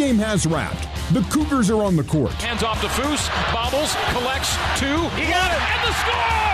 pregame has wrapped. The Cougars are on the court. Hands off to Foose, bobbles, collects two. He got it, and the score!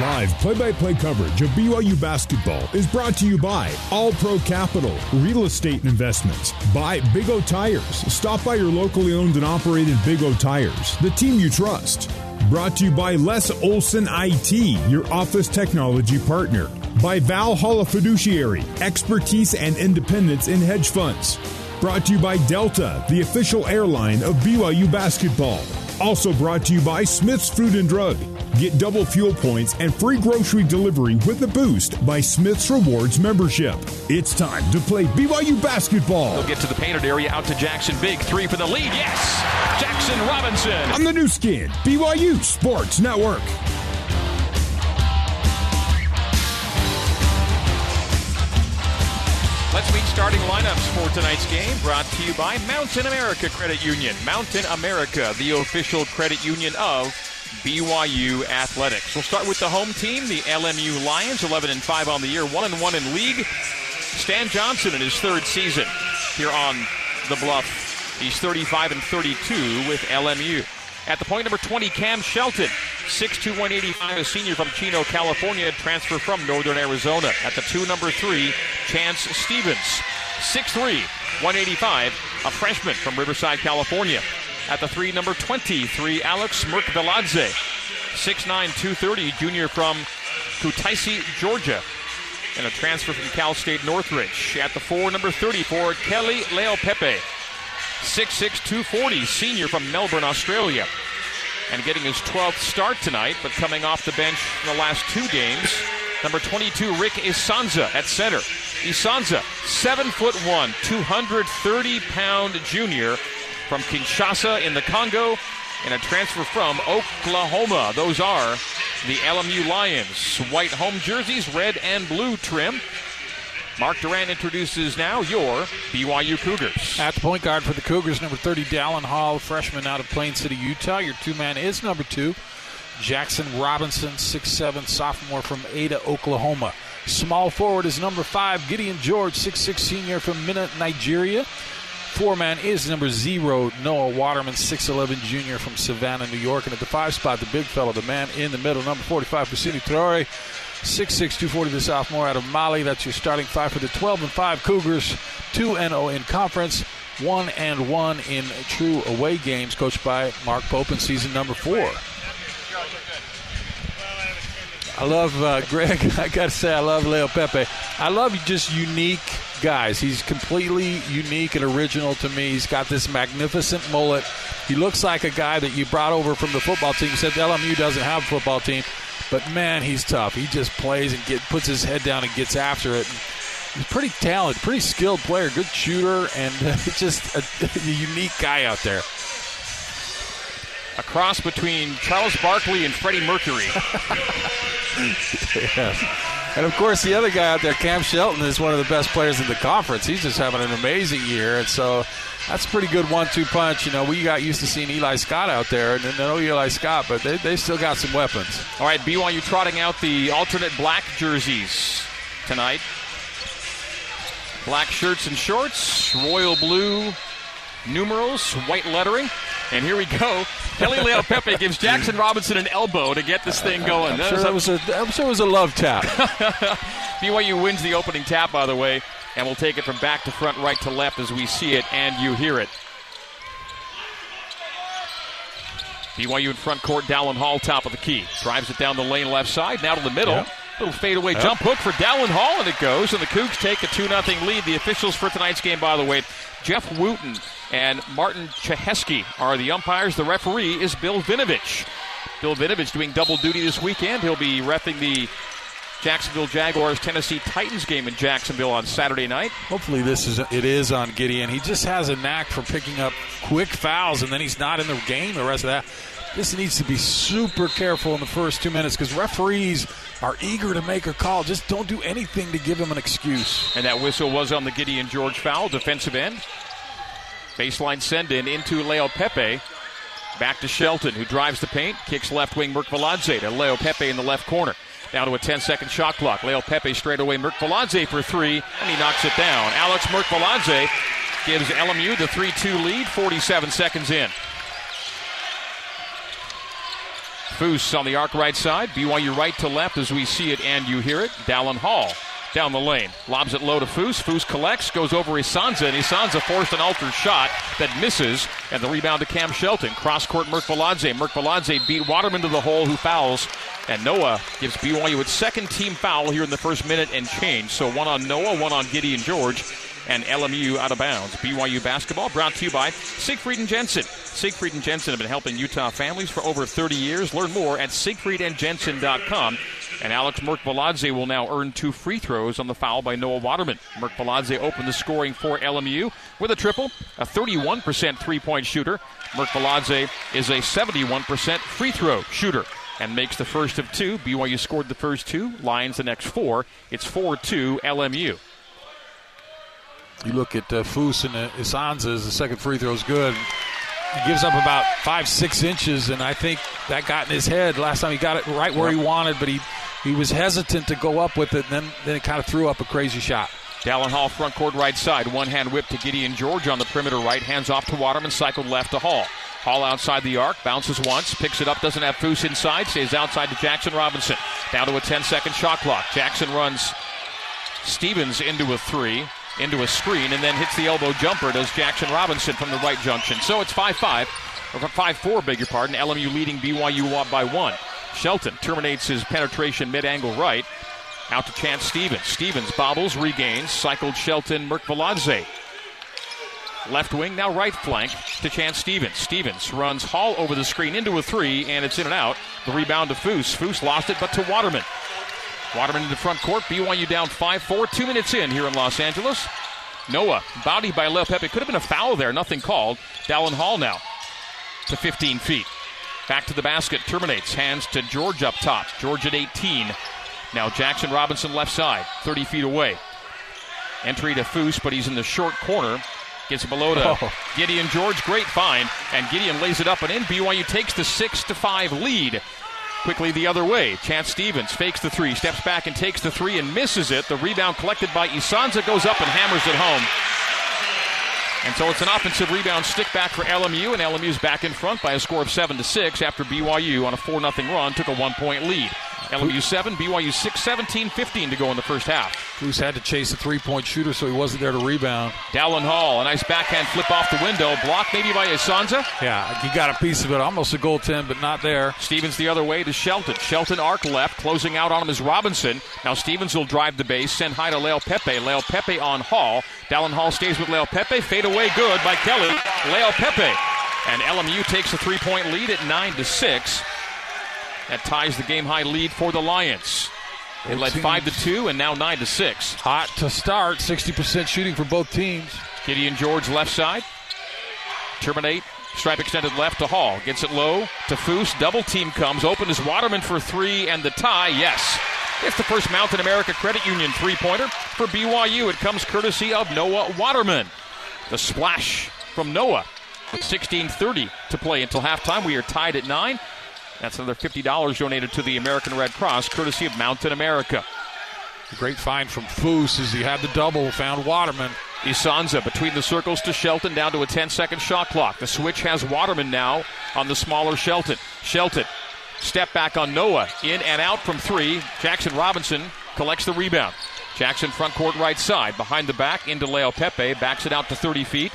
Live play-by-play coverage of BYU basketball is brought to you by All Pro Capital, Real Estate Investments, by Big O Tires. Stop by your locally owned and operated Big O Tires, the team you trust. Brought to you by Les Olson IT, your office technology partner. By Valhalla Fiduciary, expertise and independence in hedge funds. Brought to you by Delta, the official airline of BYU basketball. Also brought to you by Smith's Food and Drug. Get double fuel points and free grocery delivery with a boost by Smith's Rewards membership. It's time to play BYU basketball. They'll get to the painted area, out to Jackson Big. Three for the lead. Yes! Jackson Robinson. On the Nu Skin, BYU Sports Network. Let's meet starting lineups for tonight's game. Brought to you by Mountain America Credit Union. Mountain America, the official credit union of BYU Athletics. We'll start with the home team, the LMU Lions, 11 and 5 on the year, 1 and 1 in league. Stan Johnson in his third season here on the Bluff. He's 35 and 32 with LMU. At the point number 20, Cam Shelton, 6'2", 185, a senior from Chino, California, transfer from Northern Arizona. At the two, number three, Chance Stevens, 6'3", 185, a freshman from Riverside, California. At the three, number 23, Alex Merkviladze, 6'9", 230, junior from Kutaisi, Georgia, and a transfer from Cal State Northridge. At the four, number 34, Kelly Leo Pepe, 6'6", 240, senior from Melbourne, Australia. And getting his 12th start tonight, but coming off the bench in the last two games, number 22, Rick Issanza at center. Issanza, 7 foot 1, 230 pound junior from Kinshasa in the Congo, and a transfer from Oklahoma. Those are the LMU Lions. White home jerseys, red and blue trim. Mark Durrant introduces now your BYU Cougars. At the point guard for the Cougars, number 30, Dallin Hall, freshman out of Plain City, Utah. Your two man is number two, Jackson Robinson, 6'7, sophomore from Ada, Oklahoma. Small forward is number five, Gideon George, 6'6, senior from Minna, Nigeria. Four man is number zero, Noah Waterman, 6'11 junior from Savannah, New York. And at the five spot, the big fellow, the man in the middle, number 45, Fousseyni Traore, 6'6, 240, the sophomore out of Mali. That's your starting five for the 12 and 5 Cougars, 2 and 0 in conference, 1 and 1 in true away games, coached by Mark Pope in season number four. I love uh, Greg. I got to say, I love Leaupepe. I love just unique guys. He's completely unique and original to me. He's got this magnificent mullet. He looks like a guy that you brought over from the football team. You said LMU doesn't have a football team, but man, he's tough. He just plays and get, puts his head down and gets after it. He's pretty talented, pretty skilled player, good shooter, and uh, just a, a unique guy out there. A cross between Charles Barkley and Freddie Mercury. yes. And of course, the other guy out there, Cam Shelton, is one of the best players in the conference. He's just having an amazing year, and so that's a pretty good one-two punch. You know, we got used to seeing Eli Scott out there, and no Eli Scott, but they, they still got some weapons. All right, BYU trotting out the alternate black jerseys tonight. Black shirts and shorts, royal blue numerals, white lettering. And here we go. Keli Leaupepe gives Jackson Robinson an elbow to get this thing going. I'm sure, that was a, I'm sure it was a love tap. BYU wins the opening tap, by the way, and we'll take it from back to front, right to left as we see it and you hear it. BYU in front court, Dallin Hall, top of the key. Drives it down the lane left side, now to the middle. Yep. Little fadeaway Yep. jump hook for Dallin Hall, and it goes. And the Cougs take a 2 0 lead. The officials for tonight's game, by the way, Jeff Wooten and Martin Chehesky are the umpires. The referee is Bill Vinovich. Bill Vinovich doing double duty this weekend. He'll be refing the Jacksonville Jaguars Tennessee Titans game in Jacksonville on Saturday night. Hopefully, this is it is on Gideon. He just has a knack for picking up quick fouls, and then he's not in the game the rest of that. This needs to be super careful in the first two minutes because referees are eager to make a call. Just don't do anything to give him an excuse. And that whistle was on the Gideon George foul, defensive end. Baseline send in into Leaupepe. Back to Shelton, who drives the paint, kicks left wing Merkviladze to Leaupepe in the left corner. Down to a 10 second shot clock. Leaupepe straight away. Merkviladze for three, and he knocks it down. Alex Merkviladze gives LMU the 3 2 lead, 47 seconds in. Foose on the arc right side. BYU right to left as we see it and you hear it. Dallin Hall down the lane. Lobs it low to Foose. Foose collects, goes over Issanza, and Issanza forced an altered shot that misses, and the rebound to Cam Shelton. Cross court Merkviladze. Merkviladze beat Waterman to the hole, who fouls, and Noah gives BYU its second team foul here in the first minute and change. So one on Noah, one on Gideon George, and LMU out of bounds. BYU basketball brought to you by Siegfried and Jensen. Siegfried and Jensen have been helping Utah families for over 30 years. Learn more at siegfriedandjensen.com. And Alex Merkviladze will now earn two free throws on the foul by Noah Waterman. Merkviladze opened the scoring for LMU with a triple, a 31% three point shooter. Merkviladze is a 71% free throw shooter and makes the first of two. BYU scored the first two, Lions the next four. It's 4 2 LMU. You look at uh, Foose and uh, Issanza, the second free throw is good. He gives up about five, six inches, and I think that got in his head. Last time he got it right where he wanted, but he, he was hesitant to go up with it, and then, then it kind of threw up a crazy shot. Dallin Hall, front court right side. One hand whip to Gideon George on the perimeter right. Hands off to Waterman, cycled left to Hall. Hall outside the arc, bounces once, picks it up, doesn't have Foose inside, stays outside to Jackson Robinson. Down to a 10 second shot clock. Jackson runs Stevens into a three into a screen and then hits the elbow jumper, does Jackson Robinson from the right junction. So it's 5 5, or 5 4, beg your pardon. LMU leading BYU by one. Shelton terminates his penetration mid angle right. Out to Chance Stevens. Stevens bobbles, regains, cycled Shelton Merkviladze. Left wing, now right flank to Chance Stevens. Stevens runs Hall over the screen into a three, and it's in and out. The rebound to Foose. Foose lost it, but to Waterman. Waterman in the front court. BYU down 5 4. Two minutes in here in Los Angeles. Noah, body by Leaupepe. Could have been a foul there. Nothing called. Dallin Hall now to 15 feet. Back to the basket. Terminates. Hands to George up top. George at 18. Now Jackson Robinson left side. 30 feet away. Entry to Foose, but he's in the short corner. Gets below to oh. Gideon George. Great find. And Gideon lays it up and in. BYU takes the 6 to 5 lead quickly the other way. Chance Stevens fakes the three, steps back and takes the three and misses it. The rebound collected by Issanza goes up and hammers it home. And so it's an offensive rebound stick back for LMU, and LMU's back in front by a score of 7 to 6 after BYU on a 4 0 run took a one point lead. LMU 7, BYU 6, 17 15 to go in the first half. Cruz had to chase a three point shooter, so he wasn't there to rebound. Dallin Hall, a nice backhand flip off the window. blocked maybe by Issanza. Yeah, he got a piece of it. Almost a goaltend, but not there. Stevens the other way to Shelton. Shelton arc left, closing out on him is Robinson. Now Stevens will drive the base, send high to Leo Leaupepe. Leo Pepe on Hall. Dallin Hall stays with Leo Leaupepe. Fade away good by Keli. Leo Leaupepe. And LMU takes a three point lead at 9 to 6. That ties the game high lead for the Lions. It led five to two and now nine to six. Hot to start, 60% shooting for both teams. Gideon George left side. Terminate. Stripe extended left to Hall. Gets it low to Foose. Double team comes. Open is Waterman for three and the tie. Yes. It's the first Mountain America Credit Union three pointer for BYU. It comes courtesy of Noah Waterman. The splash from Noah. 16:30 to play until halftime. We are tied at nine. That's another $50 donated to the American Red Cross, courtesy of Mountain America. Great find from Foose as he had the double, found Waterman. Issanza between the circles to Shelton down to a 10 second shot clock. The switch has Waterman now on the smaller Shelton. Shelton, step back on Noah, in and out from three. Jackson Robinson collects the rebound. Jackson front court right side, behind the back into Leaupepe, backs it out to 30 feet.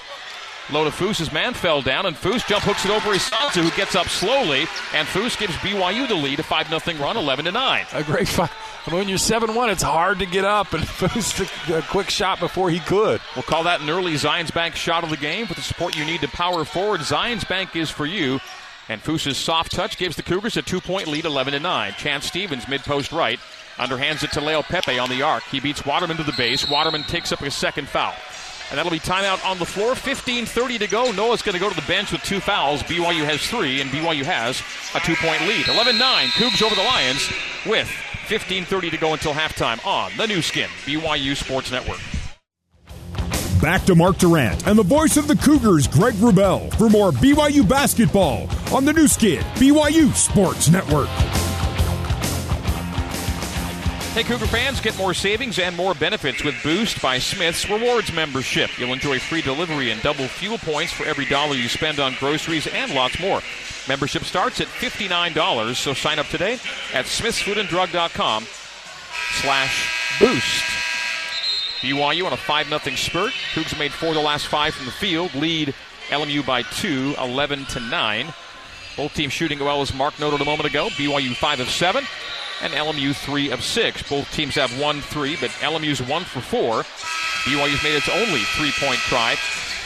Low to His man fell down, and Foose jump hooks it over Issanza, who gets up slowly, and Foose gives BYU the lead, a 5 0 run, 11 to 9. A great fight. When you're 7 1, it's hard to get up, and Foose took a quick shot before he could. We'll call that an early Zions Bank shot of the game. For the support you need to power forward, Zions Bank is for you. And Foose's soft touch gives the Cougars a two point lead, 11 to 9. Chance Stevens, mid post right, underhands it to Leaupepe on the arc. He beats Waterman to the base. Waterman takes up a second foul. And that'll be timeout on the floor. 15:30 to go. Noah's going to go to the bench with two fouls. BYU has three, and BYU has a two-point lead. 11-9. Cougs over the Lions with 15:30 to go until halftime on the Nu Skin BYU Sports Network. Back to Mark Durrant and the voice of the Cougars, Greg Wrubell, for more BYU basketball on the Nu Skin BYU Sports Network. Hey, Cougar fans, get more savings and more benefits with Boost by Smith's Rewards membership. You'll enjoy free delivery and double fuel points for every dollar you spend on groceries and lots more. Membership starts at $59, so sign up today at smithsfoodanddrug.com slash boost. BYU on a 5-0 spurt. Cougs made four of the last five from the field. Lead LMU by two, 11 to 9. Both teams shooting well, as Mark noted a moment ago. BYU 5 of 7 and LMU 3 of 6. Both teams have 1 3, but LMU's 1 for 4. BYU's made its only three point try.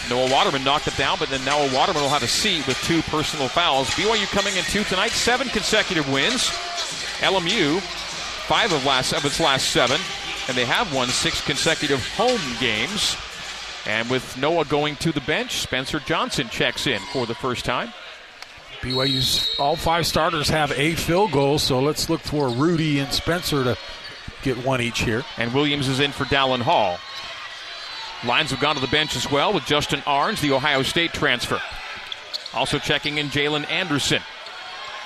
Noah Waterman knocked it down, but then Noah Waterman will have a seat with two personal fouls. BYU coming in two tonight, seven consecutive wins. LMU, five of last of its last seven, and they have won six consecutive home games. And with Noah going to the bench, Spencer Johnson checks in for the first time. BYU's all five starters have a field goal, so let's look for Rudy and Spencer to get one each here. And Williams is in for Dallin Hall. Lines have gone to the bench as well with Justin Ahrens, the Ohio State transfer. Also checking in Jalen Anderson.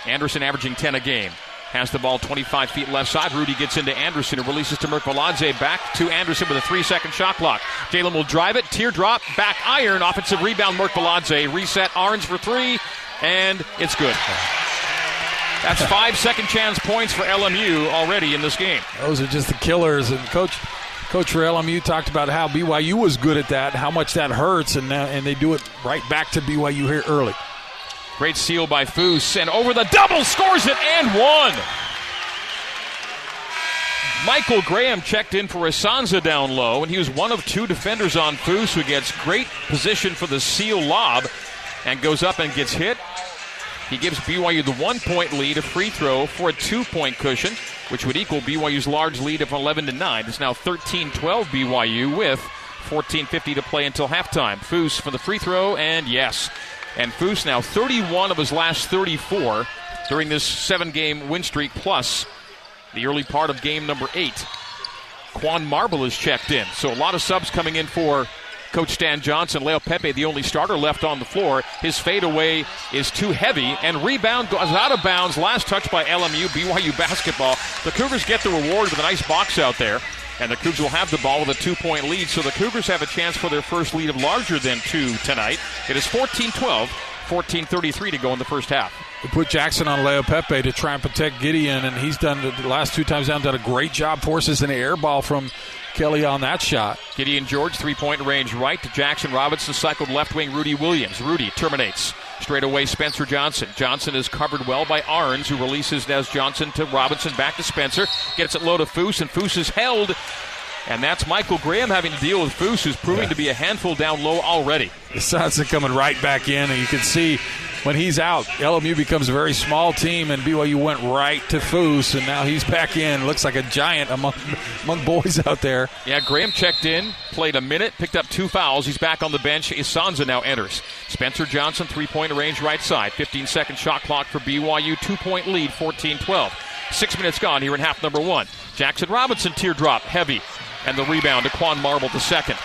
Anderson averaging 10 a game. Has the ball 25 feet left side. Rudy gets into Anderson and releases to Merkviladze. Back to Anderson with a three second shot clock. Jalen will drive it. Teardrop. Back iron. Offensive rebound. Merkviladze. Reset. Ahrens for three and it's good. That's five second chance points for LMU already in this game. Those are just the killers. And coach, coach for LMU talked about how BYU was good at that, how much that hurts, and uh, and they do it right back to BYU here early. Great seal by Foose, and over the double scores it and one. Michael Graham checked in for Issanza down low, and he was one of two defenders on Foose who gets great position for the seal lob and goes up and gets hit. He gives BYU the one point lead, a free throw for a two point cushion, which would equal BYU's large lead of 11 to 9. It's now 13 12 BYU with 14.50 to play until halftime. Foose for the free throw, and yes. And Foose now 31 of his last 34 during this seven game win streak, plus the early part of game number eight. Kwane Marble is checked in. So a lot of subs coming in for Coach Stan Johnson, Leaupepe, the only starter left on the floor. His fadeaway is too heavy, and rebound goes out of bounds. Last touch by LMU, BYU basketball. The Cougars get the reward with a nice box out there. And the Cougars will have the ball with a two point lead, so the Cougars have a chance for their first lead of larger than two tonight. It is 14 12, 14 33 to go in the first half. We put Jackson on Leo Pepe to try and protect Gideon, and he's done the last two times down, done a great job. Forces an air ball from Keli on that shot. Gideon George, three point range right to Jackson Robinson, cycled left wing Rudy Williams. Rudy terminates. Straight away, Spencer Johnson. Johnson is covered well by Ahrens, who releases Des Johnson to Robinson, back to Spencer. Gets it low to Foose, and Foose is held. And that's Michael Graham having to deal with Foose, who's proving yeah. to be a handful down low already. Johnson coming right back in, and you can see when he's out, LMU becomes a very small team, and BYU went right to Foose, and now he's back in. Looks like a giant among among boys out there. Yeah, Graham checked in, played a minute, picked up two fouls. He's back on the bench. Issanza now enters. Spencer Johnson, three point range right side. 15 second shot clock for BYU. Two point lead, 14 12. Six minutes gone here in half number one. Jackson Robinson teardrop, heavy. And the rebound to Kwane Marble, the second.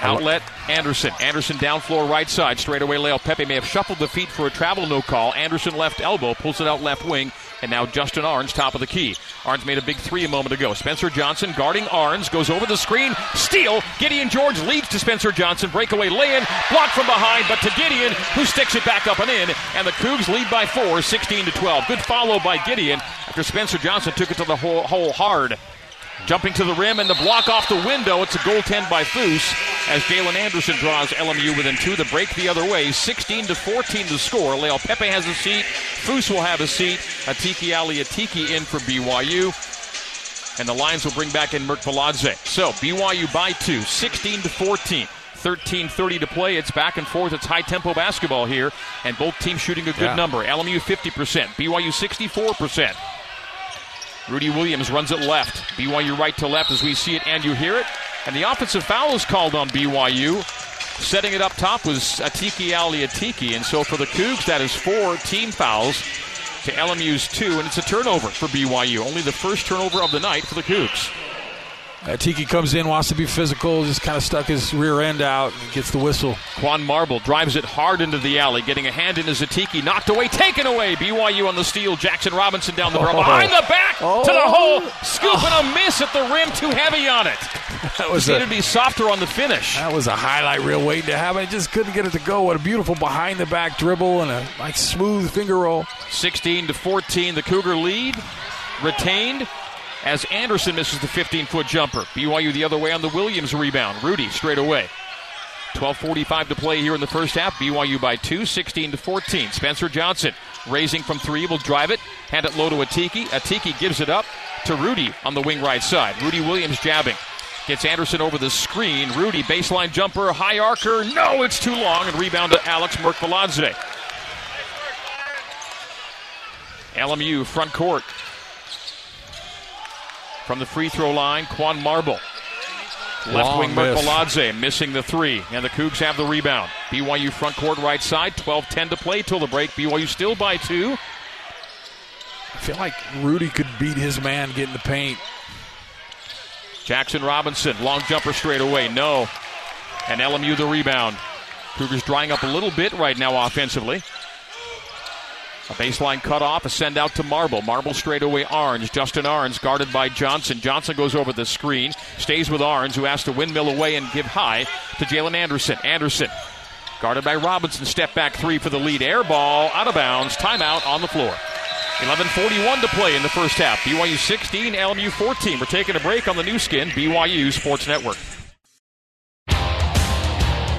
Outlet, Anderson. Anderson down floor right side. Straight away, Leaupepe may have shuffled the feet for a travel no call. Anderson left elbow, pulls it out left wing. And now Justin Ahrens, top of the key. Ahrens made a big three a moment ago. Spencer Johnson guarding Ahrens, goes over the screen. Steal. Gideon George leads to Spencer Johnson. Breakaway lay in. Blocked from behind, but to Gideon, who sticks it back up and in. And the Cougs lead by four, 16 to 12. Good follow by Gideon after Spencer Johnson took it to the hole hard. Jumping to the rim and the block off the window. It's a goaltend by Foose as Jalen Anderson draws LMU within two. The break the other way, 16 to 14 to score. Leaupepe has a seat. Foose will have a seat. Atiki Ali Atiki in for BYU. And the Lions will bring back in Merkviladze. So BYU by two, 16 to 14. 13:30 to play. It's back and forth. It's high tempo basketball here, and both teams shooting a good yeah. number. LMU 50%, BYU 64%. Rudy Williams runs it left. BYU right to left as we see it and you hear it. And the offensive foul is called on BYU. Setting it up top was Atiki Ali Atiki. And so for the Cougs, that is four team fouls to LMU's two. And it's a turnover for BYU. Only the first turnover of the night for the Cougs. Uh, Tiki comes in, wants to be physical, just kind of stuck his rear end out and gets the whistle. Kwane Marble drives it hard into the alley, getting a hand in into Zatiki, knocked away, taken away. BYU on the steal. Jackson Robinson down the Oh. behind the back Oh. to the hole, scoop and a miss at the rim, too heavy on it. That was Needed to be softer on the finish. that was a highlight reel waiting to happen. I just couldn't get it to go. What a beautiful behind the back dribble and a like smooth finger roll. 16 to 14, the Cougar lead retained as Anderson misses the 15 foot jumper. BYU the other way on the Williams rebound. Rudy straight away. 12:45 to play here in the first half. BYU by two, 16 to 14. Spencer Johnson raising from three will drive it, hand it low to Atiki. Atiki gives it up to Rudy on the wing right side. Rudy Williams jabbing. Gets Anderson over the screen. Rudy baseline jumper, high archer. No, it's too long. And rebound to Alex Merkviladze. LMU front court. From the free throw line, Quan Marble. Left wing miss. Merkviladze missing the three, and the Cougs have the rebound. BYU front court right side, 12 10 to play till the break. BYU still by two. I feel like Rudy could beat his man getting the paint. Jackson Robinson, long jumper straight away, no. And LMU the rebound. Cougars drying up a little bit right now offensively. A baseline cutoff, a send out to Marble. Marble straight away Orange. Justin Ahrens guarded by Johnson. Johnson goes over the screen, stays with Ahrens, who has to windmill away and give high to Jalen Anderson. Anderson guarded by Robinson. Step back three for the lead. Air ball out of bounds. Timeout on the floor. 11:41 to play in the first half. BYU 16, LMU 14. We're taking a break on the Nu Skin BYU Sports Network.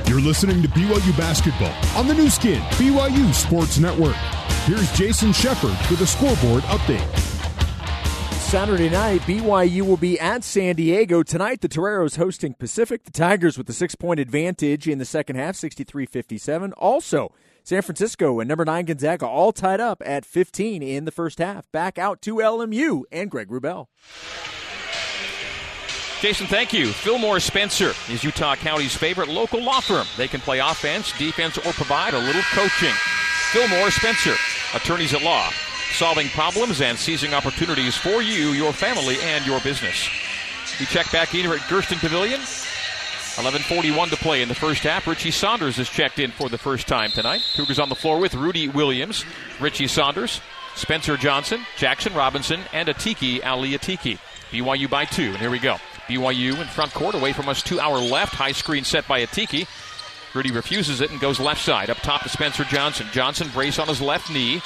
You're listening to BYU basketball on the Nu Skin BYU Sports Network. Here's Jason Shepard with a scoreboard update. Saturday night, BYU will be at San Diego. Tonight, the Toreros hosting Pacific. The Tigers with the six point advantage in the second half, 63 57. Also, San Francisco and number nine Gonzaga all tied up at 15 in the first half. Back out to LMU and Greg Wrubell. Jason, thank you. Fillmore Spencer is Utah County's favorite local law firm. They can play offense, defense, or provide a little coaching. Fillmore Spencer, attorneys at law, solving problems and seizing opportunities for you, your family, and your business. We check back in here at Gersten Pavilion. 11:41 to play in the first half. Richie Saunders has checked in for the first time tonight. Cougars on the floor with Rudy Williams, Richie Saunders, Spencer Johnson, Jackson Robinson, and Atiki Ali Atiki. BYU by two, and here we go. BYU in front court, away from us to our left. High screen set by Atiki. Rudy refuses it and goes left side. Up top to Spencer Johnson. Johnson brace on his left knee.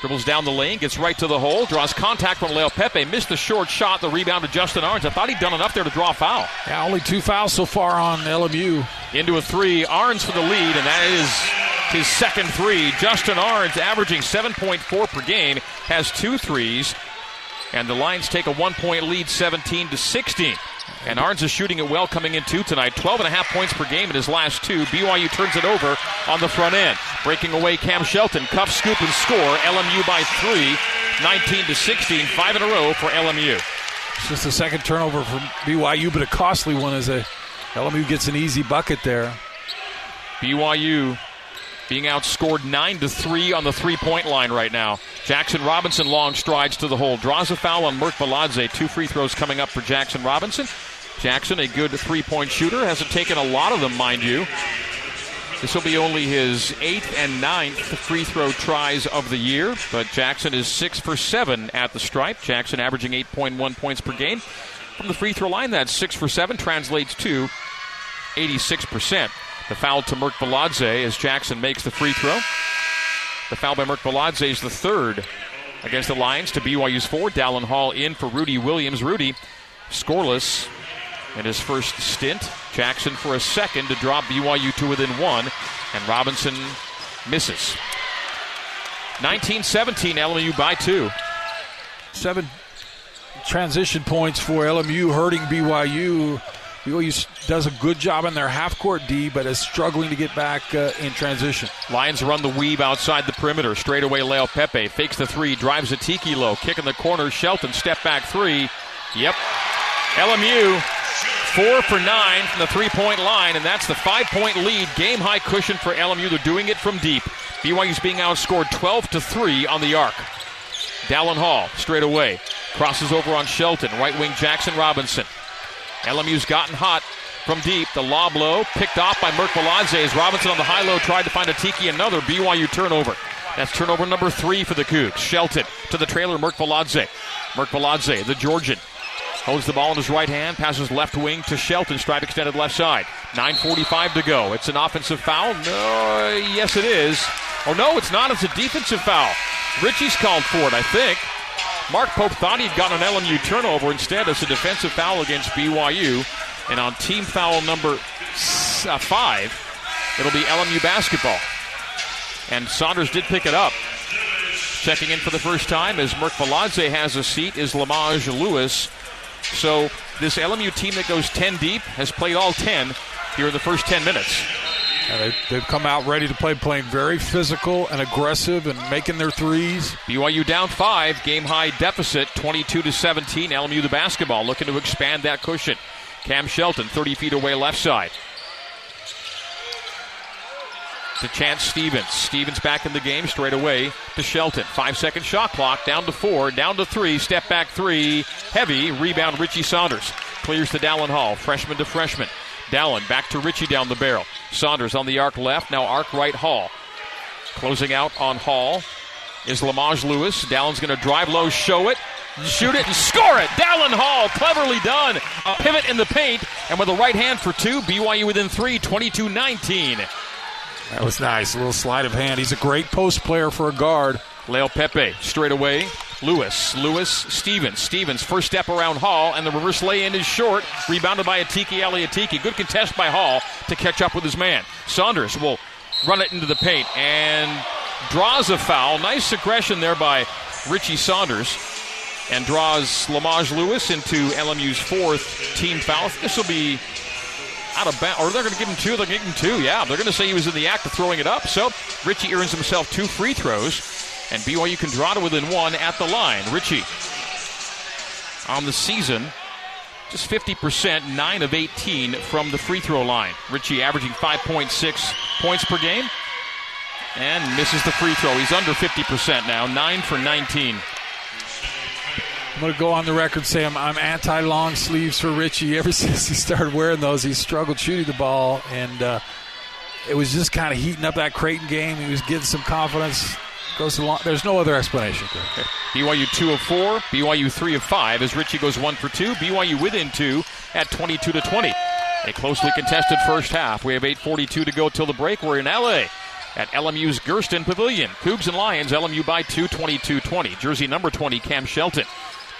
Dribbles down the lane, gets right to the hole, draws contact from Leaupepe. Missed the short shot, the rebound to Justin Ahrens. I thought he'd done enough there to draw a foul. Yeah, only two fouls so far on LMU. Into a three. Ahrens for the lead, and that is his second three. Justin Ahrens, averaging 7.4 per game, has two threes. And the Lions take a one point lead, 17 to 16. And Ahrens is shooting it well coming in two tonight. 12 and a half points per game in his last two. BYU turns it over on the front end. Breaking away Cam Shelton. Cuff, scoop, and score. LMU by three. 19 to 16. Five in a row for LMU. It's just a second turnover from BYU, but a costly one as a LMU gets an easy bucket there. BYU being outscored 9 to 3 on the three point line right now. Jackson Robinson long strides to the hole, draws a foul on Merkviladze. Two free throws coming up for Jackson Robinson. Jackson, a good three point shooter, hasn't taken a lot of them, mind you. This will be only his eighth and ninth free throw tries of the year, but Jackson is six for seven at the stripe. Jackson averaging 8.1 points per game. From the free throw line, that's six for seven, translates to 86%. The foul to Merkviladze as Jackson makes the free throw. The foul by Merkviladze is the third against the Lions to BYU's four. Dallin Hall in for Rudy Williams. Rudy scoreless in his first stint. Jackson for a second to drop BYU to within one, and Robinson misses. 19-17, LMU by two. Seven transition points for LMU hurting BYU. BYU does a good job in their half court D, but is struggling to get back uh, in transition. Lions run the weave outside the perimeter. Straight away, Leaupepe fakes the three, drives a tiki low, kick in the corner. Shelton step back three. Yep. LMU four for nine from the three point line, and that's the five point lead. Game high cushion for LMU. They're doing it from deep. BYU's being outscored 12 to three on the arc. Dallin Hall straight away crosses over on Shelton. Right wing Jackson Robinson. LMU's gotten hot from deep. The lob low picked off by Merk as Robinson on the high low tried to find Atiki. Another BYU turnover. That's turnover number three for the Cougs. Shelton to the trailer, Merck Merkviladze, the Georgian, holds the ball in his right hand, passes left wing to Shelton, stripe extended left side. 9.45 to go. It's an offensive foul? No, yes, it is. Oh, no, it's not. It's a defensive foul. Richie's called for it, I think. Mark Pope thought he'd gotten an LMU turnover. Instead, it's a defensive foul against BYU. And on team foul number uh, five, it'll be LMU basketball. And Saunders did pick it up. Checking in for the first time as Merk has a seat is Lamage Lewis. So this LMU team that goes 10 deep has played all 10 here in the first 10 minutes. they, they've come out ready to play, playing very physical and aggressive and making their threes. BYU down five, game high deficit, 22 to 17. LMU the basketball looking to expand that cushion. Cam Shelton, 30 feet away, left side. To Chance Stevens. Stevens back in the game straight away to Shelton. Five second shot clock, down to four, down to three, step back three, heavy, rebound Richie Saunders. Clears to Dallin Hall, freshman to freshman. Dallin back to Richie down the barrel. Saunders on the arc left, now arc right Hall. Closing out on Hall is Lamage Lewis. Dallin's going to drive low, show it, shoot it, and score it. Dallin Hall, cleverly done. A pivot in the paint, and with a right hand for two, BYU within three, 22 19. That was nice. A little sleight of hand. He's a great post player for a guard. Leaupepe straight away. Lewis. Lewis. Stevens. Stevens first step around Hall, and the reverse lay in is short. Rebounded by Atiki Ali Atiki. Good contest by Hall to catch up with his man. Saunders will run it into the paint and draws a foul. Nice aggression there by Richie Saunders. And draws Lamage Lewis into LMU's fourth team foul. This will be out of bounds. Or they're going to give him two. They're going to give him two. Yeah, they're going to say he was in the act of throwing it up. So Richie earns himself two free throws. And BYU can draw to within one at the line. Richie on the season, just 50%, 9 of 18 from the free throw line. Richie averaging 5.6 points per game and misses the free throw. He's under 50% now, 9 for 19. Going to go on the record and say I'm, I'm anti long sleeves for Richie. Ever since he started wearing those, he struggled shooting the ball, and uh, it was just kind of heating up that Creighton game. He was getting some confidence. Goes along. There's no other explanation. Okay. BYU two of four, BYU three of five as Richie goes one for two. BYU within two at 22 to 20. A closely contested first half. We have 8:42 to go till the break. We're in LA at LMU's Gersten Pavilion. Cougs and Lions, LMU by two, 22-20. Jersey number 20, Cam Shelton.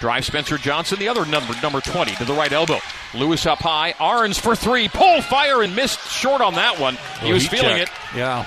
Drive Spencer Johnson, the other number, number 20, to the right elbow. Lewis up high. Ahrens for three. Pull, fire, and missed short on that one. He oh, was feeling check. it. Yeah.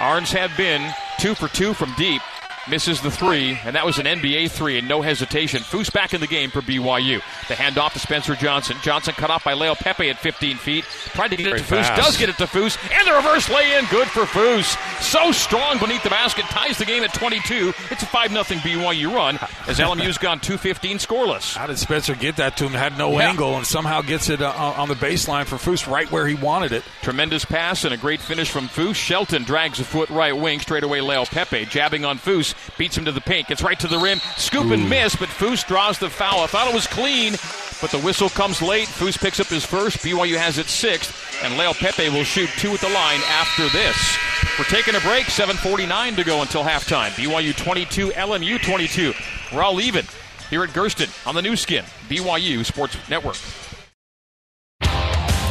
Ahrens had been two for two from deep misses the three, and that was an NBA three, and no hesitation. Foose back in the game for BYU. The handoff to Spencer Johnson. Johnson cut off by Leaupepe at 15 feet. Tried to get Very it to fast. Foose, does get it to Foose, and the reverse lay in, good for Foose. So strong beneath the basket, ties the game at 22. It's a 5 0 BYU run as LMU's gone 215 scoreless. How did Spencer get that to him? Had no yeah. angle and somehow gets it uh, on the baseline for Foose right where he wanted it. Tremendous pass and a great finish from Foose. Shelton drags a foot right wing, straight away Leaupepe, jabbing on Foose beats him to the paint, gets right to the rim, scoop and miss, but Foose draws the foul. I thought it was clean, but the whistle comes late. Foose picks up his first. BYU has it sixth, and Leaupepe will shoot two at the line after this. We're taking a break. 7:49 to go until halftime. BYU 22, LMU 22. We're all even here at Gersten on the Nu Skin, BYU Sports Network.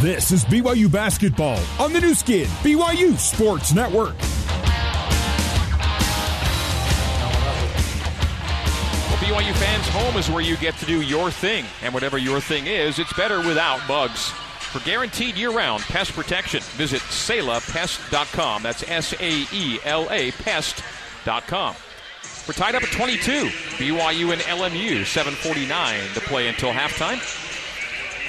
This is BYU basketball on the Nu Skin, BYU Sports Network. BYU fans, home is where you get to do your thing. And whatever your thing is, it's better without bugs. For guaranteed year round pest protection, visit saelapest.com. That's S A E L A pest.com. We're tied up at 22. BYU and LMU, 7.49 to play until halftime.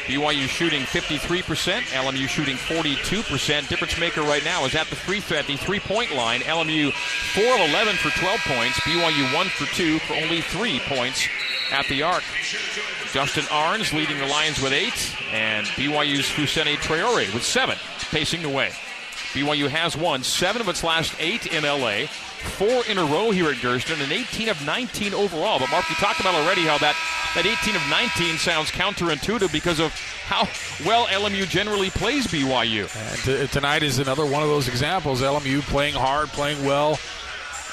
BYU shooting 53%, LMU shooting 42%. Difference maker right now is at the free at the three-point line. LMU 4 of 11 for 12 points. BYU 1 for 2 for only 3 points at the arc. Justin Ahrens leading the Lions with 8, and BYU's Fousseyni Traore with 7, pacing the way. BYU has won 7 of its last 8 in LA four in a row here at Gersten and 18 of 19 overall. But Mark, you talked about already how that, that 18 of 19 sounds counterintuitive because of how well LMU generally plays BYU. And t- tonight is another one of those examples. LMU playing hard, playing well,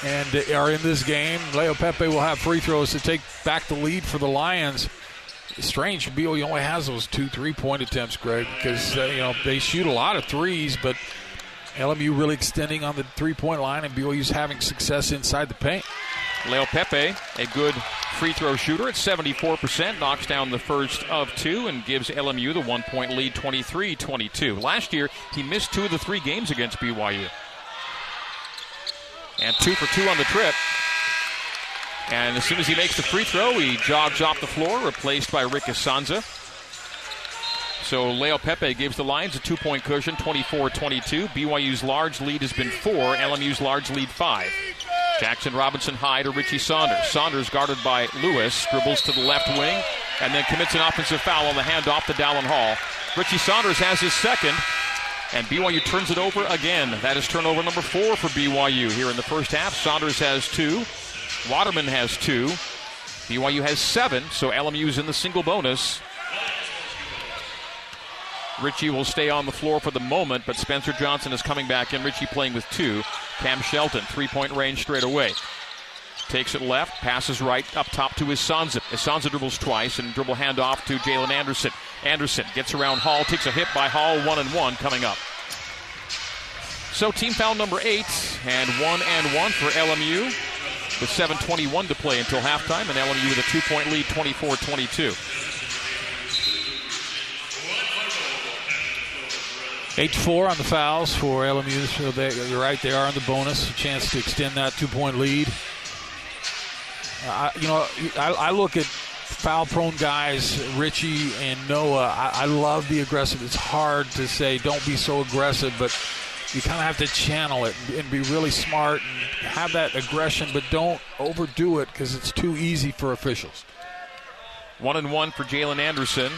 and are in this game. Leaupepe will have free throws to take back the lead for the Lions. strange, BYU only has those two three-point attempts, Greg, because uh, you know they shoot a lot of threes, but LMU really extending on the three-point line, and BYU's having success inside the paint. Leaupepe, a good free throw shooter at 74%, knocks down the first of two and gives LMU the one point lead 23 22. Last year, he missed two of the three games against BYU. And two for two on the trip. And as soon as he makes the free throw, he jogs off the floor, replaced by Rick Issanza. So Leaupepe gives the Lions a two point cushion, 24 22. BYU's large lead has been four, LMU's large lead five. Jackson Robinson high to Richie Saunders. Saunders guarded by Lewis, dribbles to the left wing, and then commits an offensive foul on the handoff to Dallin Hall. Richie Saunders has his second, and BYU turns it over again. That is turnover number four for BYU here in the first half. Saunders has two, Waterman has two, BYU has seven, so LMU's in the single bonus. Richie will stay on the floor for the moment, but Spencer Johnson is coming back in. Richie playing with two. Cam Shelton, three point range straight away. Takes it left, passes right, up top to Issanza. Issanza dribbles twice and dribble handoff to Jalen Anderson. Anderson gets around Hall, takes a hit by Hall, one and one coming up. So team foul number eight, and one and one for LMU with 7.21 to play until halftime, and LMU with a two point lead, 24 22. 8 4 on the fouls for LMU. So they, you're right, they are on the bonus. A chance to extend that two point lead. Uh, you know, I, I, look at foul prone guys, Richie and Noah. I, I love the aggressive. It's hard to say don't be so aggressive, but you kind of have to channel it and be really smart and have that aggression, but don't overdo it because it's too easy for officials. One and one for Jalen Anderson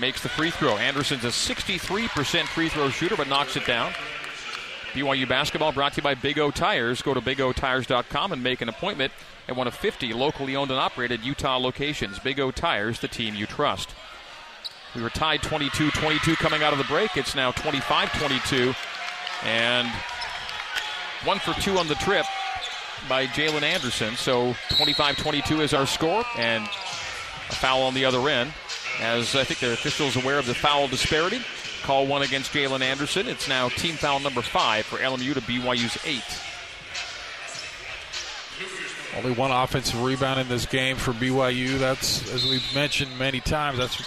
makes the free throw. Anderson's a 63% free throw shooter, but knocks it down. BYU basketball brought to you by Big O Tires. Go to bigotires.com and make an appointment at one of 50 locally owned and operated Utah locations. Big O Tires, the team you trust. We were tied 22 22 coming out of the break. It's now 25 22. And one for two on the trip by Jalen Anderson. So 25 22 is our score, and a foul on the other end as I think the officials aware of the foul disparity. Call one against Jalen Anderson. It's now team foul number five for LMU to BYU's eight. Only one offensive rebound in this game for BYU. That's, as we've mentioned many times, that's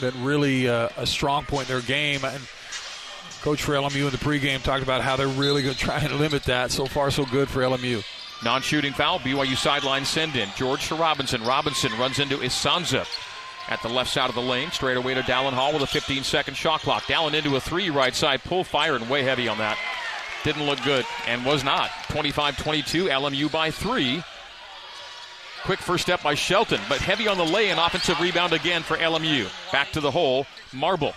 been really uh, a strong point in their game. And Coach for LMU in the pregame talked about how they're really going to try and limit that. So far, so good for LMU. Non shooting foul, BYU sideline send in. George to Robinson. Robinson runs into Issanza at the left side of the lane. Straight away to Dallin Hall with a 15 second shot clock. Dallin into a three right side pull fire and way heavy on that. Didn't look good and was not. 25 22, LMU by three. Quick first step by Shelton, but heavy on the lay and offensive rebound again for LMU. Back to the hole. Marble,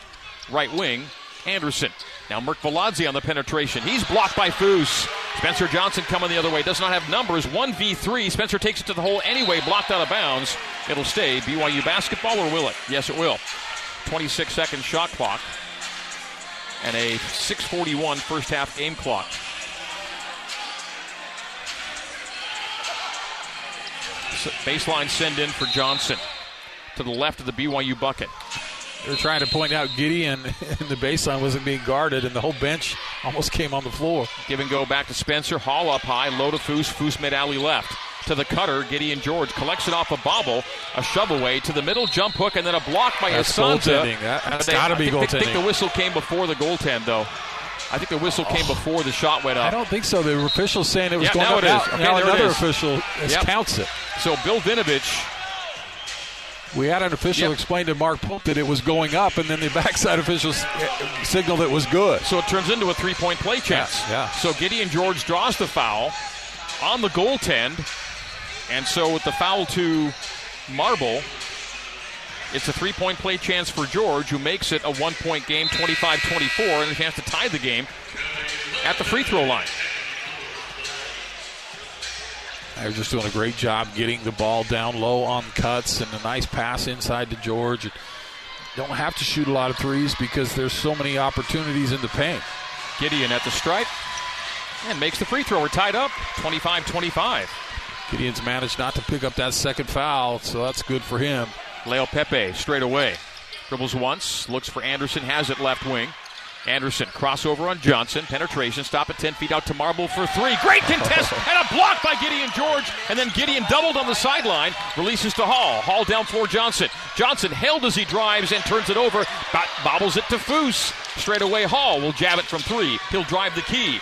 right wing. Anderson. Now Merkviladze on the penetration. He's blocked by Foose. Spencer Johnson coming the other way. Does not have numbers. 1v3. Spencer takes it to the hole anyway, blocked out of bounds. It'll stay BYU basketball, or will it? Yes, it will. 26 second shot clock and a 641 first half game clock. Baseline send in for Johnson to the left of the BYU bucket. They're trying to point out Gideon in the baseline wasn't being guarded, and the whole bench almost came on the floor. Give and go back to Spencer. Hall up high, low to Foose. Foose mid alley left. To the cutter, Gideon George collects it off a bobble, a shove away to the middle jump hook, and then a block by That's Issanza. That, has got to be goaltending. I think the whistle came before the goaltend, though. I think the whistle came oh. before the shot went up. I don't think so. The official saying it was yeah, going now up. It is. Okay, now another official yep. counts it. So Bill Vinovich we had an official yep. explain to Mark Pope that it was going up, and then the backside official eh, signaled it was good. So it turns into a three point play chance. Yeah, yeah. So Gideon George draws the foul on the goaltend. And so with the foul to Marble, it's a three point play chance for George, who makes it a one point game, 25 24, and a chance to tie the game at the free throw line. They're just doing a great job getting the ball down low on cuts and a nice pass inside to George. don't have to shoot a lot of threes because there's so many opportunities in the paint. Gideon at the stripe and makes the free throw. We're tied up 25 25. Gideon's managed not to pick up that second foul, so that's good for him. Leaupepe straight away. Dribbles once, looks for Anderson, has it left wing. Anderson crossover on Johnson, penetration, stop at 10 feet out to Marble for three. Great contest and a block by Gideon George, and then Gideon doubled on the sideline, releases to Hall. Hall down for Johnson. Johnson held as he drives and turns it over, bobbles it to Foose. Straight away, Hall will jab it from three. He'll drive the key.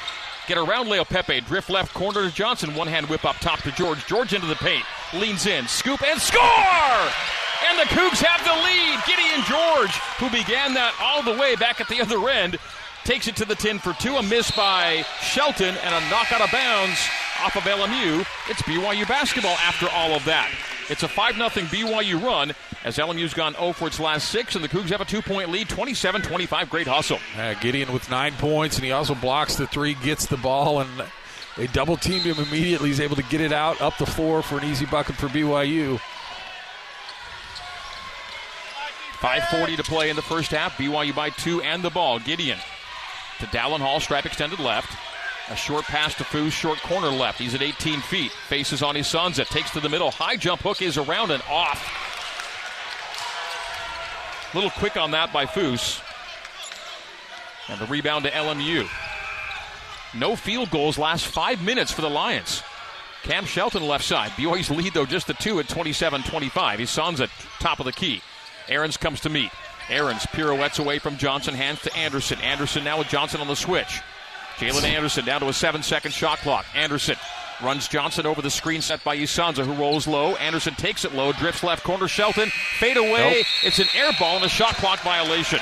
Get around Leaupepe. drift left corner to Johnson, one hand whip up top to George. George into the paint, leans in, scoop and score! And the Cougs have the lead. Gideon George, who began that all the way back at the other end, takes it to the 10 for two. A miss by Shelton and a knock out of bounds off of LMU. It's BYU basketball after all of that. It's a 5 0 BYU run as LMU's gone 0 for its last six, and the Cougs have a two point lead, 27 25. Great hustle. Uh, Gideon with nine points, and he also blocks the three, gets the ball, and they double teamed him immediately. He's able to get it out up the floor for an easy bucket for BYU. 5.40 to play in the first half. BYU by two and the ball. Gideon to Dallin Hall, stripe extended left. A short pass to Foose, short corner left. He's at 18 feet. Faces on Issanza. Takes to the middle. High jump hook is around and off. A Little quick on that by Foose. And the rebound to LMU. No field goals last five minutes for the Lions. Cam Shelton left side. BYU's lead, though, just a two at 27 25. Issanza top of the key. Ahrens comes to meet. Ahrens pirouettes away from Johnson, hands to Anderson. Anderson now with Johnson on the switch. Jalen Anderson down to a seven second shot clock. Anderson runs Johnson over the screen set by Issanza, who rolls low. Anderson takes it low, drifts left corner. Shelton fade away. Nope. It's an air ball and a shot clock violation.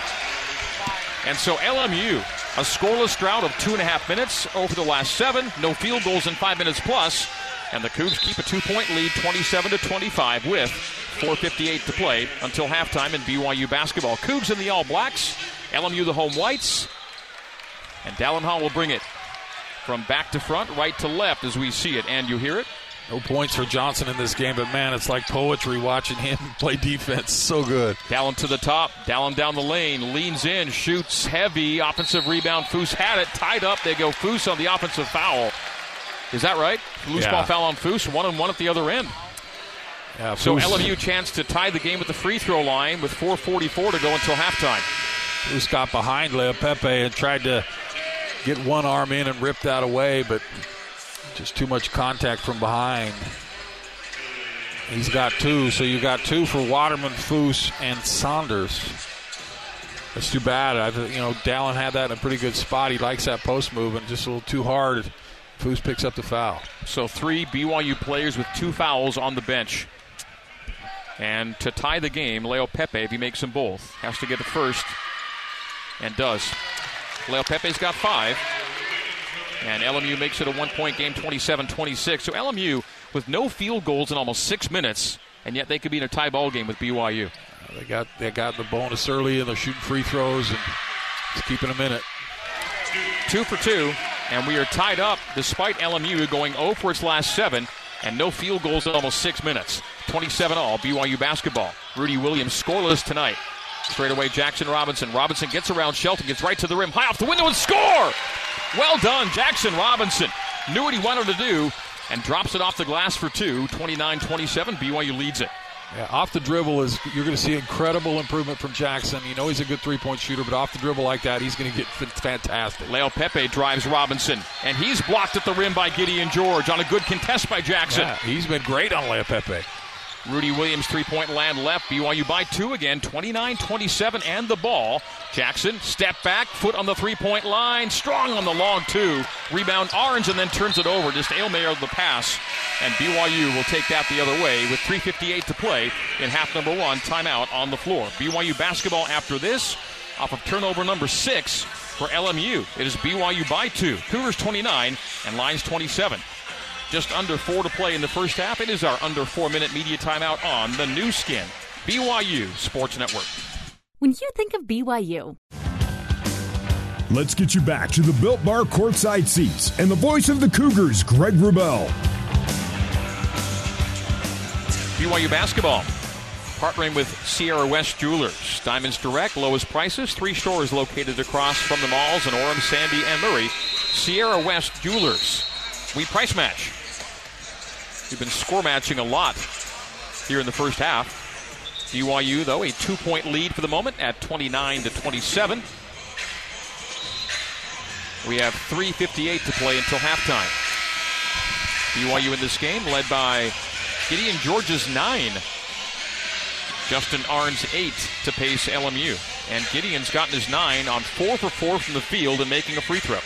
And so LMU, a scoreless drought of two and a half minutes over the last seven. No field goals in five minutes plus. And the Cougs keep a two point lead, 27 to 25, with 4.58 to play until halftime in BYU basketball. Cougs in the All Blacks, LMU the home whites, and Dallin Hall will bring it from back to front, right to left as we see it, and you hear it. No points for Johnson in this game, but man, it's like poetry watching him play defense. So good. Dallin to the top, Dallin down the lane, leans in, shoots heavy, offensive rebound. Foose had it, tied up. They go Foose on the offensive foul. Is that right? Loose yeah. ball foul on Foose, one and one at the other end. Yeah, so LMU chance to tie the game at the free throw line with 4:44 to go until halftime. Foose got behind Leaupepe and tried to get one arm in and rip that away, but just too much contact from behind. He's got two, so you got two for Waterman, Foose, and Saunders. That's too bad. I, you know, Dallin had that in a pretty good spot. He likes that post move, and just a little too hard Foose picks up the foul. So three BYU players with two fouls on the bench. And to tie the game, Leaupepe, if he makes them both, has to get the first and does. Leaupepe's got five. And LMU makes it a one point game, 27 26. So LMU with no field goals in almost six minutes, and yet they could be in a tie ball game with BYU. Uh, they got they got the bonus early, and they're shooting free throws and just keeping them in it. Two for two. And we are tied up despite LMU going 0 for its last seven and no field goals in almost six minutes. 27 all, BYU basketball. Rudi Williams scoreless tonight. Straight away, Jackson Robinson. Robinson gets around Shelton, gets right to the rim, high off the window and score! Well done, Jackson Robinson. Knew what he wanted to do and drops it off the glass for two. 29 27, BYU leads it. Yeah, off the dribble is you're going to see incredible improvement from Jackson. You know he's a good three point shooter, but off the dribble like that, he's going to get fantastic. Leaupepe drives Robinson, and he's blocked at the rim by Gideon George on a good contest by Jackson. Yeah, he's been great on Leaupepe. Rudi Williams three point land left. BYU by two again, 29 27, and the ball. Jackson, step back, foot on the three point line, strong on the long two. Rebound Orange, and then turns it over. Just Ail Mayer the pass. And BYU will take that the other way with 3.58 to play in half number one. Timeout on the floor. BYU basketball after this, off of turnover number six for LMU. It is BYU by two. Cougars 29 and Lions 27. Just under four to play in the first half. It is our under four minute media timeout on the Nu Skin, BYU Sports Network. When you think of BYU, let's get you back to the Built Bar courtside seats and the voice of the Cougars, Greg Wrubell. BYU basketball. partnering with Sierra West Jewelers. Diamonds Direct, lowest prices, three stores located across from the malls in Orem, Sandy, and Murray. Sierra West Jewelers. We price match. We've been score matching a lot here in the first half. BYU, though, a two point lead for the moment at 29 to 27. We have 3.58 to play until halftime. BYU in this game led by Gideon George's nine. Justin Ahrens' eight to pace LMU. And Gideon's gotten his nine on four for four from the field and making a free throw.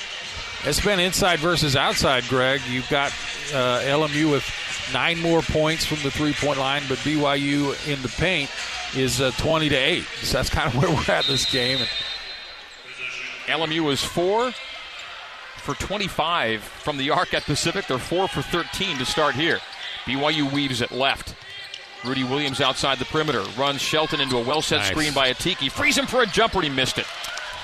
It's been inside versus outside, Greg. You've got uh, LMU with nine more points from the three point line, but BYU in the paint is uh, 20 to 8. So that's kind of where we're at this game. LMU is four for 25 from the arc at Pacific. They're four for 13 to start here. BYU weaves it left. Rudi Williams outside the perimeter. Runs Shelton into a well set nice. screen by Atiki. Frees him for a jumper. He missed it.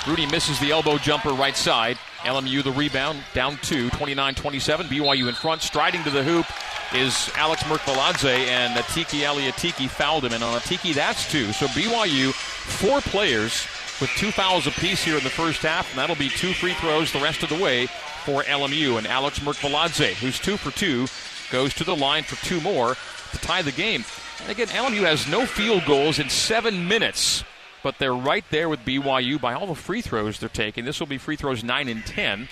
Rudi misses the elbow jumper right side. LMU the rebound down two, 29 27. BYU in front. Striding to the hoop is Alex Merkviladze, and Atiki Ali Atiki fouled him. And on Atiki, that's two. So BYU, four players with two fouls apiece here in the first half, and that'll be two free throws the rest of the way for LMU. And Alex Merkviladze, who's two for two, goes to the line for two more to tie the game. And again, LMU has no field goals in seven minutes, but they're right there with BYU by all the free throws they're taking. This will be free throws nine and ten.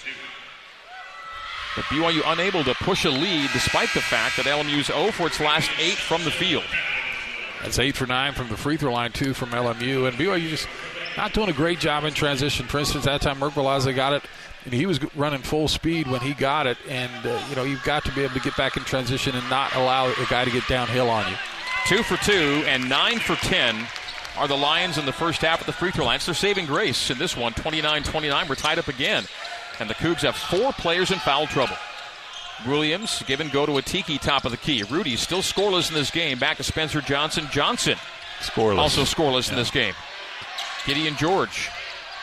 But BYU unable to push a lead despite the fact that LMU's 0 for its last eight from the field. That's eight for nine from the free throw line, two from LMU. And BYU just not doing a great job in transition. For instance, that time Merkviladze got it, and he was running full speed when he got it. And, uh, you know, you've got to be able to get back in transition and not allow a guy to get downhill on you. Two for two and nine for ten are the Lions in the first half at the free throw line. their saving grace in this one, 29 29. We're tied up again. And the Cougs have four players in foul trouble. Williams give and go to Atiki, top of the key. Rudi still scoreless in this game. Back to Spencer Johnson. Johnson scoreless. Also scoreless yeah. in this game. Gideon George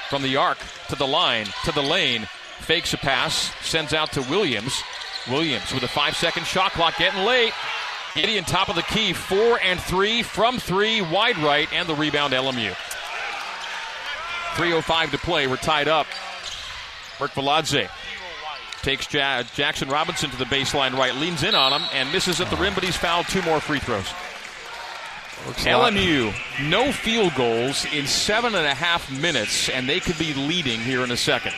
from the arc to the line to the lane. Fakes a pass, sends out to Williams. Williams with a five second shot clock getting late. Gideon top of the key, four and three from three, wide right, and the rebound LMU. 3.05 to play. We're tied up. Merkviladze takes ja- Jackson Robinson to the baseline right, leans in on him, and misses at the rim, but he's fouled two more free throws. Looks LMU, no field goals in seven and a half minutes, and they could be leading here in a second.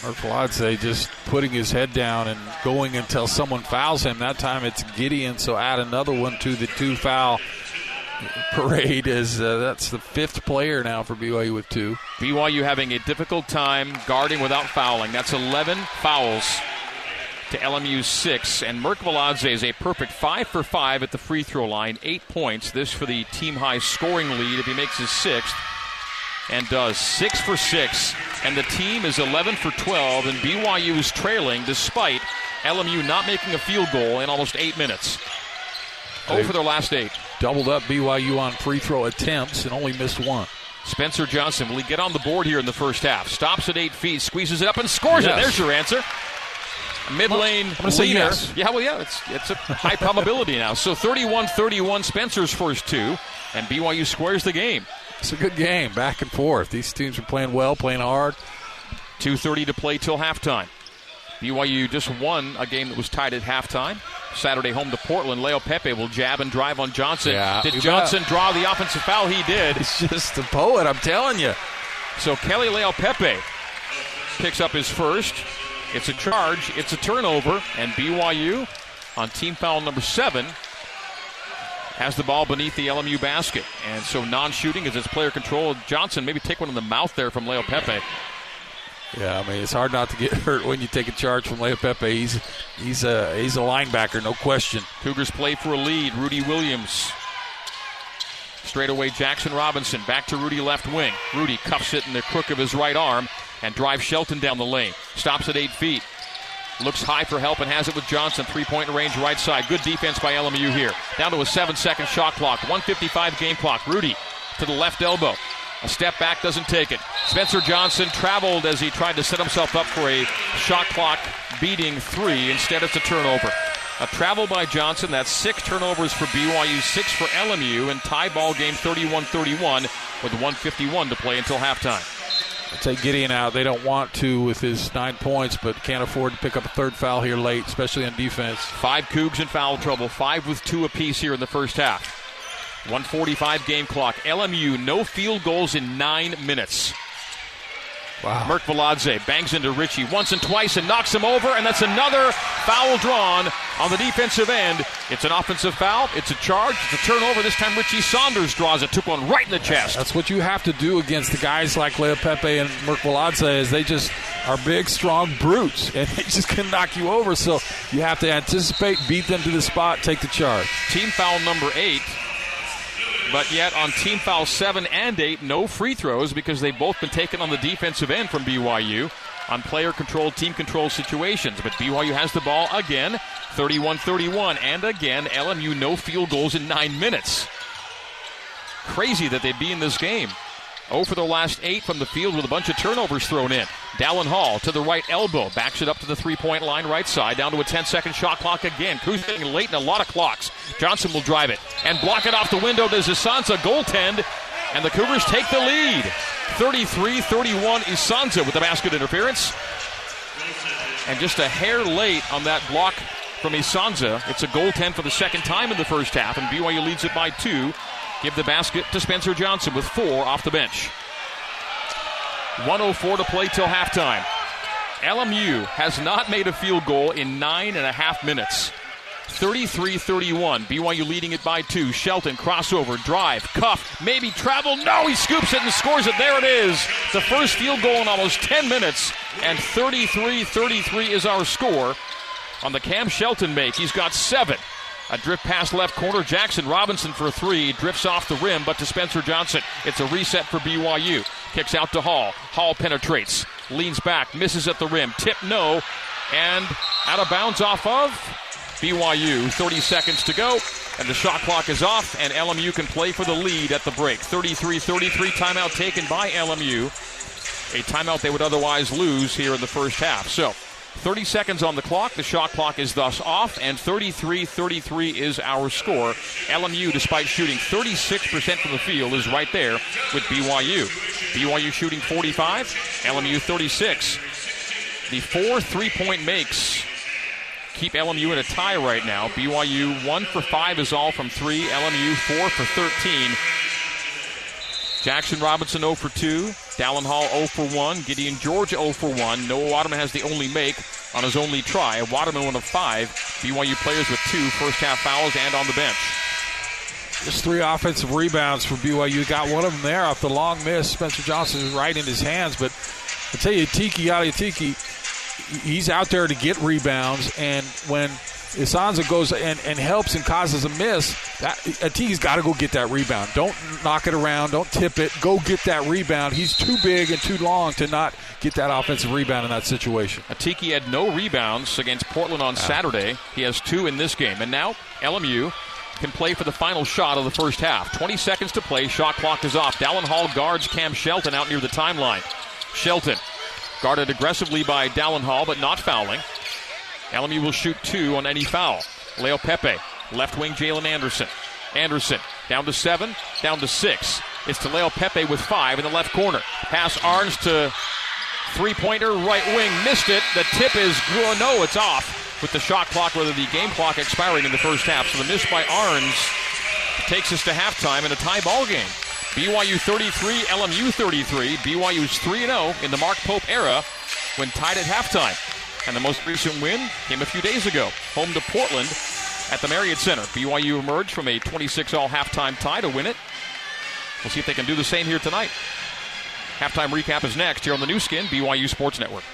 Merkviladze just putting his head down and going until someone fouls him. That time it's Gideon, so add another one to the two foul parade. As uh, that's the fifth player now for BYU with two. BYU having a difficult time guarding without fouling. That's 11 fouls to LMU's six. And Merkviladze is a perfect five for five at the free throw line, eight points. This for the team high scoring lead if he makes his sixth. And does six for six. And the team is 11 for 12. And BYU is trailing despite LMU not making a field goal in almost eight minutes. Oh, for their last eight. Doubled up BYU on free throw attempts and only missed one. Spencer Johnson, will he get on the board here in the first half? Stops at eight feet, squeezes it up, and scores yes. it. There's your answer. Mid lane I'm say yes. Yeah, well, yeah, it's, it's a high probability now. So 31 31, Spencer's first two, and BYU squares the game. It's a good game, back and forth. These teams are playing well, playing hard. 2.30 to play till halftime. BYU just won a game that was tied at halftime. Saturday home to Portland. Leaupepe will jab and drive on Johnson. Yeah, did Johnson bet. draw the offensive foul? He did. He's just a poet, I'm telling you. So Keli Leaupepe picks up his first. It's a charge, it's a turnover, and BYU on team foul number seven has the ball beneath the LMU basket. And so non shooting is its player control. Johnson maybe take one in the mouth there from Leaupepe. Yeah, I mean it's hard not to get hurt when you take a charge from Leaupepe. He's he's a he's a linebacker, no question. Cougars play for a lead. Rudi Williams. Straight away, Jackson Robinson back to Rudi left wing. Rudi cuffs it in the crook of his right arm and drives Shelton down the lane. Stops at eight feet. Looks high for help and has it with Johnson. Three point range right side. Good defense by LMU here. Down to a seven second shot clock. 155 game clock. Rudi to the left elbow. A step back doesn't take it. Spencer Johnson traveled as he tried to set himself up for a shot clock beating three. Instead, it's a turnover. A travel by Johnson. That's six turnovers for BYU, six for LMU, and tie ball game 31 31 with 151 to play until halftime. take Gideon out. They don't want to with his nine points, but can't afford to pick up a third foul here late, especially on defense. Five Cougs in foul trouble, five with two apiece here in the first half. 145 game clock. LMU, no field goals in nine minutes. Wow. Merkviladze bangs into Richie once and twice and knocks him over, and that's another foul drawn on the defensive end. It's an offensive foul. It's a charge. It's a turnover. This time Richie Saunders draws it. Took one right in the chest. That's what you have to do against the guys like Leaupepe and Merkviladze is they just are big, strong brutes, and they just can knock you over. So you have to anticipate, beat them to the spot, take the charge. Team foul number eight but yet on team foul seven and eight, no free throws because they've both been taken on the defensive end from BYU on player controlled, team control situations. But BYU has the ball again, 31 31. And again, LMU no field goals in nine minutes. Crazy that they'd be in this game. 0 for the last 8 from the field with a bunch of turnovers thrown in. Dallin Hall to the right elbow, backs it up to the three point line right side, down to a 10 second shot clock again. Cruising late in a lot of clocks. Johnson will drive it and block it off the window. Does Issanza goaltend, and the Cougars take the lead. 33 31 Issanza with the basket interference. And just a hair late on that block from Issanza. It's a goaltend for the second time in the first half, and BYU leads it by two give the basket to Spencer Johnson with four off the bench. 104 to play till halftime. LMU has not made a field goal in nine and a half minutes. 33 31. BYU leading it by two. Shelton, crossover, drive, cuff, maybe travel. No, he scoops it and scores it. There it is. The first field goal in almost 10 minutes. And 33 33 is our score on the Cam Shelton make. He's got seven. A drift pass left corner. Jackson Robinson for three. Drifts off the rim, but to Spencer Johnson. It's a reset for BYU. Kicks out to Hall. Hall penetrates. Leans back. Misses at the rim. Tip no. And out of bounds off of BYU. 30 seconds to go. And the shot clock is off, and LMU can play for the lead at the break. 33 33 timeout taken by LMU. A timeout they would otherwise lose here in the first half. So 30 seconds on the clock. The shot clock is thus off, and 33 33 is our score. LMU, despite shooting 36% from the field, is right there with BYU. BYU shooting 45, LMU 36. The four three point makes keep LMU in a tie right now. BYU 1 for 5 is all from 3, LMU 4 for 13. Jackson Robinson 0 for 2. Dallin Hall 0 for 1. Gideon George 0 for 1. Noah Waterman has the only make on his only try. Waterman one of five. BYU players with two first half fouls and on the bench. Just three offensive rebounds for BYU. Got one of them there off the long miss. Spencer Johnson is right in his hands. But I tell you, Tiki Tiki, he's out there to get rebounds. And when Issanza goes and, and helps and causes a miss, that Atiki's got to go get that rebound. Don't knock it around. Don't tip it. Go get that rebound. He's too big and too long to not get that offensive rebound in that situation. Atiki had no rebounds against Portland on Saturday. He has two in this game. And now LMU can play for the final shot of the first half. 20 seconds to play. Shot clock is off. Dallin Hall guards Cam Shelton out near the timeline. Shelton guarded aggressively by Dallin Hall, but not fouling. LMU will shoot two on any foul. Leaupepe, left wing Jalen Anderson. Anderson down to seven, down to six. It's to pepe with five in the left corner. Pass Ahrens to three pointer, right wing, missed it. The tip is, oh, no, it's off with the shot clock, rather the game clock expiring in the first half. So the miss by Ahrens takes us to halftime in a tie ball game. BYU 33, LMU 33. BYU's 3 0 in the Mark Pope era when tied at halftime. And the most recent win came a few days ago, home to Portland at the Marriott Center. BYU emerged from a 26 all halftime tie to win it. We'll see if they can do the same here tonight. Halftime recap is next here on the Nu Skin, BYU Sports Network.